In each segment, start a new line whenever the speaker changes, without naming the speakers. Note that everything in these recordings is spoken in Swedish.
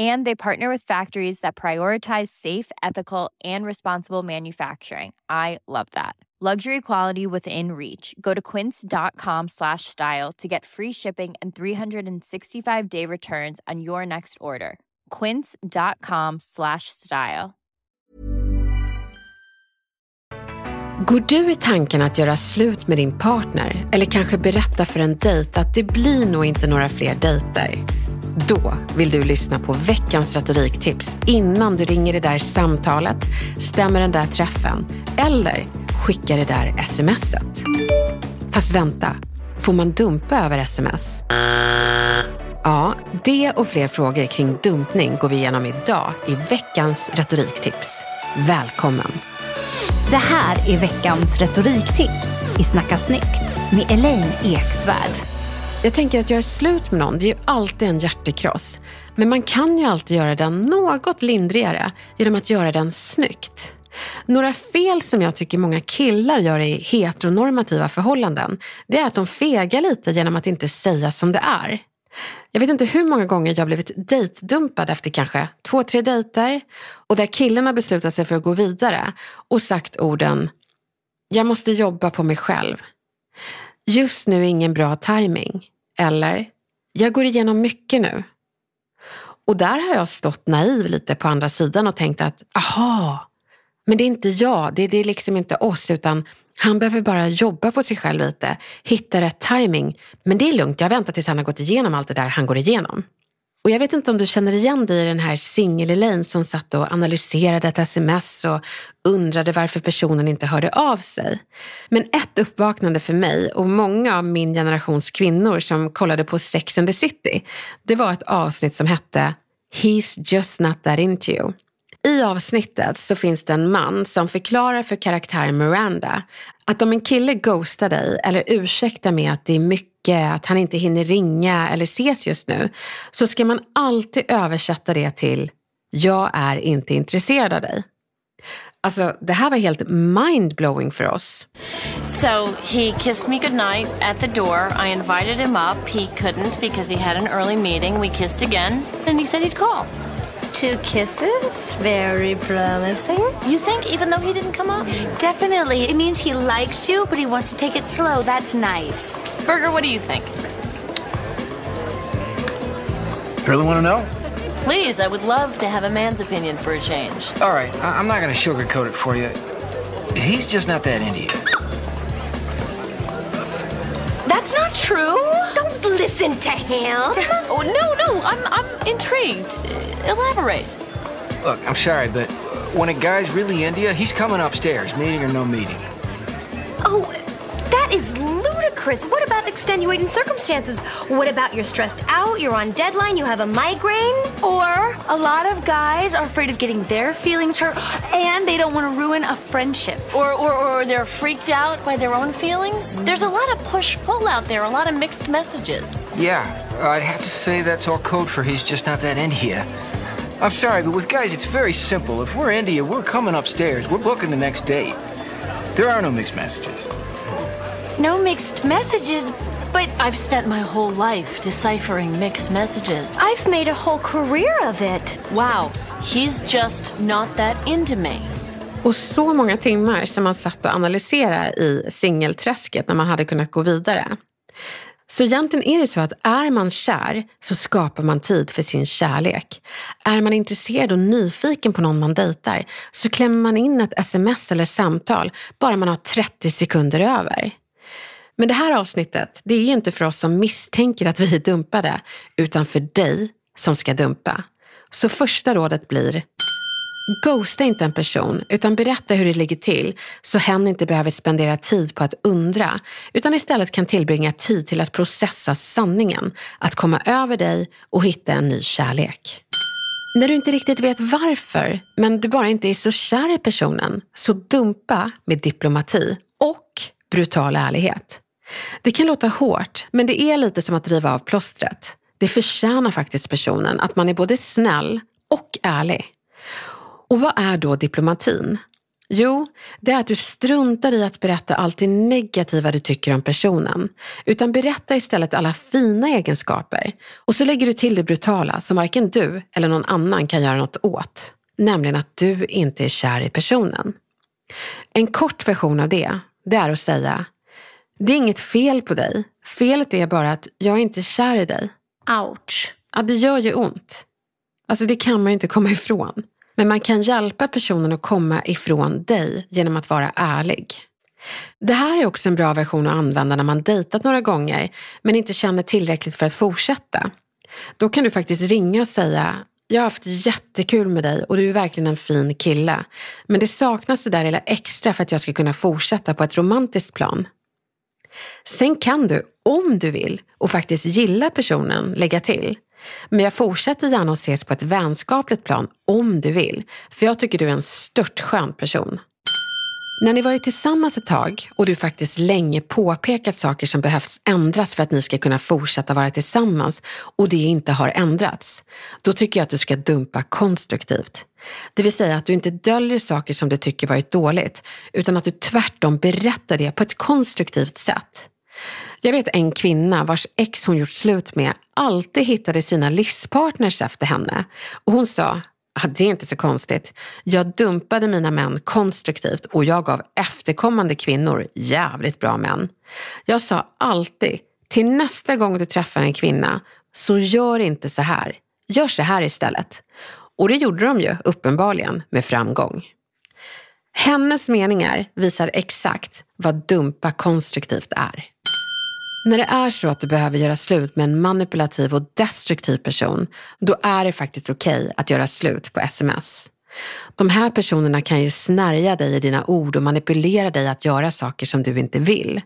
And they partner with factories that prioritize safe, ethical, and responsible manufacturing. I love that. Luxury quality within reach. Go to quince.com slash style to get free shipping and 365-day returns on your next order. quince.com slash style.
Går du i tanken att göra slut med din partner eller kanske berätta för en dejt att det blir nog inte några fler dejter? Då vill du lyssna på veckans retoriktips innan du ringer det där samtalet, stämmer den där träffen eller skickar det där smset. Fast vänta, får man dumpa över sms? Ja, det och fler frågor kring dumpning går vi igenom idag i veckans retoriktips. Välkommen!
Det här är veckans retoriktips i Snacka snyggt med Elaine Eksvärd.
Jag tänker att göra slut med någon, det är ju alltid en hjärtekross. Men man kan ju alltid göra den något lindrigare genom att göra den snyggt. Några fel som jag tycker många killar gör i heteronormativa förhållanden, det är att de fegar lite genom att inte säga som det är. Jag vet inte hur många gånger jag blivit dejtdumpad efter kanske två, tre dejter och där killen har beslutat sig för att gå vidare och sagt orden “Jag måste jobba på mig själv”. “Just nu är ingen bra timing. Eller “Jag går igenom mycket nu”. Och där har jag stått naiv lite på andra sidan och tänkt att aha, men det är inte jag, det, det är liksom inte oss utan han behöver bara jobba på sig själv lite, hitta rätt timing. Men det är lugnt, jag väntar tills han har gått igenom allt det där han går igenom. Och jag vet inte om du känner igen dig i den här singel-Elaine som satt och analyserade ett sms och undrade varför personen inte hörde av sig. Men ett uppvaknande för mig och många av min generations kvinnor som kollade på Sex and the City, det var ett avsnitt som hette He's just not that into you. I avsnittet så finns det en man som förklarar för karaktären Miranda att om en kille ghostar dig eller ursäktar med att det är mycket, att han inte hinner ringa eller ses just nu, så ska man alltid översätta det till “jag är inte intresserad av dig”. Alltså, det här var helt mindblowing för oss.
So he kissed me goodnight at the door. I invited him up. He couldn't because he had an early meeting. We kissed again, and he said he'd call.
Two kisses? Very promising.
You think, even though he didn't come up?
Definitely. It means he likes you, but he wants to take it slow. That's nice.
Burger, what do you think?
Really want to know?
Please, I would love to have a man's opinion for a change.
All right, I- I'm not going to sugarcoat it for you. He's just not that into you.
That's not true. Don't listen to him.
Oh, no, no, I'm, I'm intrigued. Elaborate.
Look, I'm sorry, but when a guy's really into you, he's coming upstairs, meeting or no meeting.
Oh, that is ludicrous. What about extenuating circumstances? What about you're stressed out, you're on deadline, you have a migraine?
Or a lot of guys are afraid of getting their feelings hurt and they don't want to ruin a friendship.
Or, or, or they're freaked out by their own feelings. There's a lot of push pull out there, a lot of mixed messages.
Yeah, I'd have to say that's all code for he's just not that into you. I'm sorry, but with guys, it's very simple. If we're into you, we're coming upstairs. We're booking the next date. There are no mixed messages.
No mixed messages, but
I've spent my whole life deciphering mixed messages.
I've made a whole career of it.
Wow, he's just not that into me.
Och så många timmar som man satt och analyserade i singelträsket när man hade kunnat gå vidare. Så egentligen är det så att är man kär så skapar man tid för sin kärlek. Är man intresserad och nyfiken på någon man dejtar så klämmer man in ett sms eller samtal bara man har 30 sekunder över. Men det här avsnittet, det är inte för oss som misstänker att vi är dumpade, utan för dig som ska dumpa. Så första rådet blir Ghosta inte en person, utan berätta hur det ligger till så hen inte behöver spendera tid på att undra, utan istället kan tillbringa tid till att processa sanningen, att komma över dig och hitta en ny kärlek. När du inte riktigt vet varför, men du bara inte är så kär i personen, så dumpa med diplomati och brutal ärlighet. Det kan låta hårt, men det är lite som att riva av plåstret. Det förtjänar faktiskt personen att man är både snäll och ärlig. Och vad är då diplomatin? Jo, det är att du struntar i att berätta allt det negativa du tycker om personen, utan berätta istället alla fina egenskaper. Och så lägger du till det brutala som varken du eller någon annan kan göra något åt, nämligen att du inte är kär i personen. En kort version av det, det är att säga, det är inget fel på dig. Felet är bara att jag är inte kär i dig.
Ouch.
Ja, det gör ju ont. Alltså det kan man ju inte komma ifrån. Men man kan hjälpa personen att komma ifrån dig genom att vara ärlig. Det här är också en bra version att använda när man dejtat några gånger men inte känner tillräckligt för att fortsätta. Då kan du faktiskt ringa och säga jag har haft jättekul med dig och du är verkligen en fin kille. Men det saknas det där lilla extra för att jag ska kunna fortsätta på ett romantiskt plan. Sen kan du, om du vill och faktiskt gillar personen, lägga till. Men jag fortsätter gärna att ses på ett vänskapligt plan om du vill, för jag tycker du är en störtskön person. När ni varit tillsammans ett tag och du faktiskt länge påpekat saker som behövs ändras för att ni ska kunna fortsätta vara tillsammans och det inte har ändrats, då tycker jag att du ska dumpa konstruktivt. Det vill säga att du inte döljer saker som du tycker varit dåligt, utan att du tvärtom berättar det på ett konstruktivt sätt. Jag vet en kvinna vars ex hon gjort slut med alltid hittade sina livspartners efter henne. Och hon sa, ah, det är inte så konstigt. Jag dumpade mina män konstruktivt och jag gav efterkommande kvinnor jävligt bra män. Jag sa alltid, till nästa gång du träffar en kvinna, så gör inte så här. Gör så här istället. Och det gjorde de ju uppenbarligen med framgång. Hennes meningar visar exakt vad dumpa konstruktivt är. När det är så att du behöver göra slut med en manipulativ och destruktiv person, då är det faktiskt okej okay att göra slut på sms. De här personerna kan ju snärja dig i dina ord och manipulera dig att göra saker som du inte vill.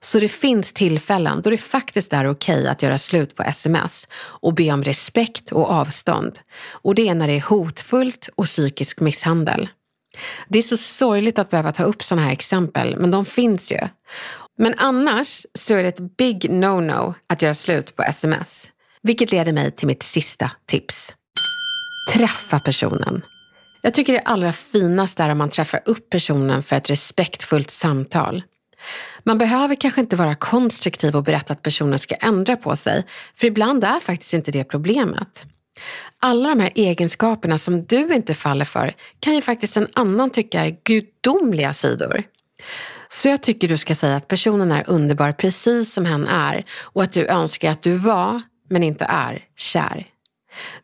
Så det finns tillfällen då det faktiskt är okej att göra slut på sms och be om respekt och avstånd. Och det är när det är hotfullt och psykisk misshandel. Det är så sorgligt att behöva ta upp sådana här exempel, men de finns ju. Men annars så är det ett big no-no att göra slut på sms. Vilket leder mig till mitt sista tips. Träffa personen. Jag tycker det allra finaste är om man träffar upp personen för ett respektfullt samtal. Man behöver kanske inte vara konstruktiv och berätta att personen ska ändra på sig, för ibland är faktiskt inte det problemet. Alla de här egenskaperna som du inte faller för kan ju faktiskt en annan tycka är gudomliga sidor. Så jag tycker du ska säga att personen är underbar precis som hen är och att du önskar att du var, men inte är, kär.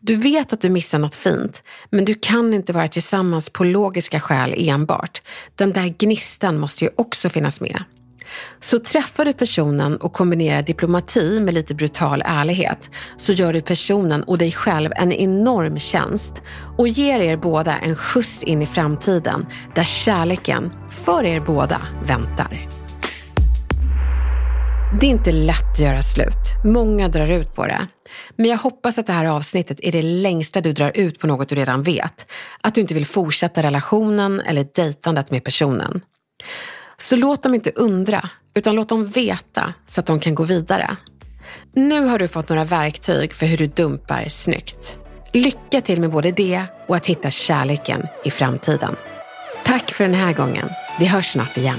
Du vet att du missar något fint, men du kan inte vara tillsammans på logiska skäl enbart. Den där gnistan måste ju också finnas med. Så träffar du personen och kombinerar diplomati med lite brutal ärlighet så gör du personen och dig själv en enorm tjänst och ger er båda en skjuts in i framtiden där kärleken för er båda väntar. Det är inte lätt att göra slut. Många drar ut på det. Men jag hoppas att det här avsnittet är det längsta du drar ut på något du redan vet. Att du inte vill fortsätta relationen eller dejtandet med personen. Så låt dem inte undra, utan låt dem veta så att de kan gå vidare. Nu har du fått några verktyg för hur du dumpar snyggt. Lycka till med både det och att hitta kärleken i framtiden. Tack för den här gången. Vi hörs snart igen.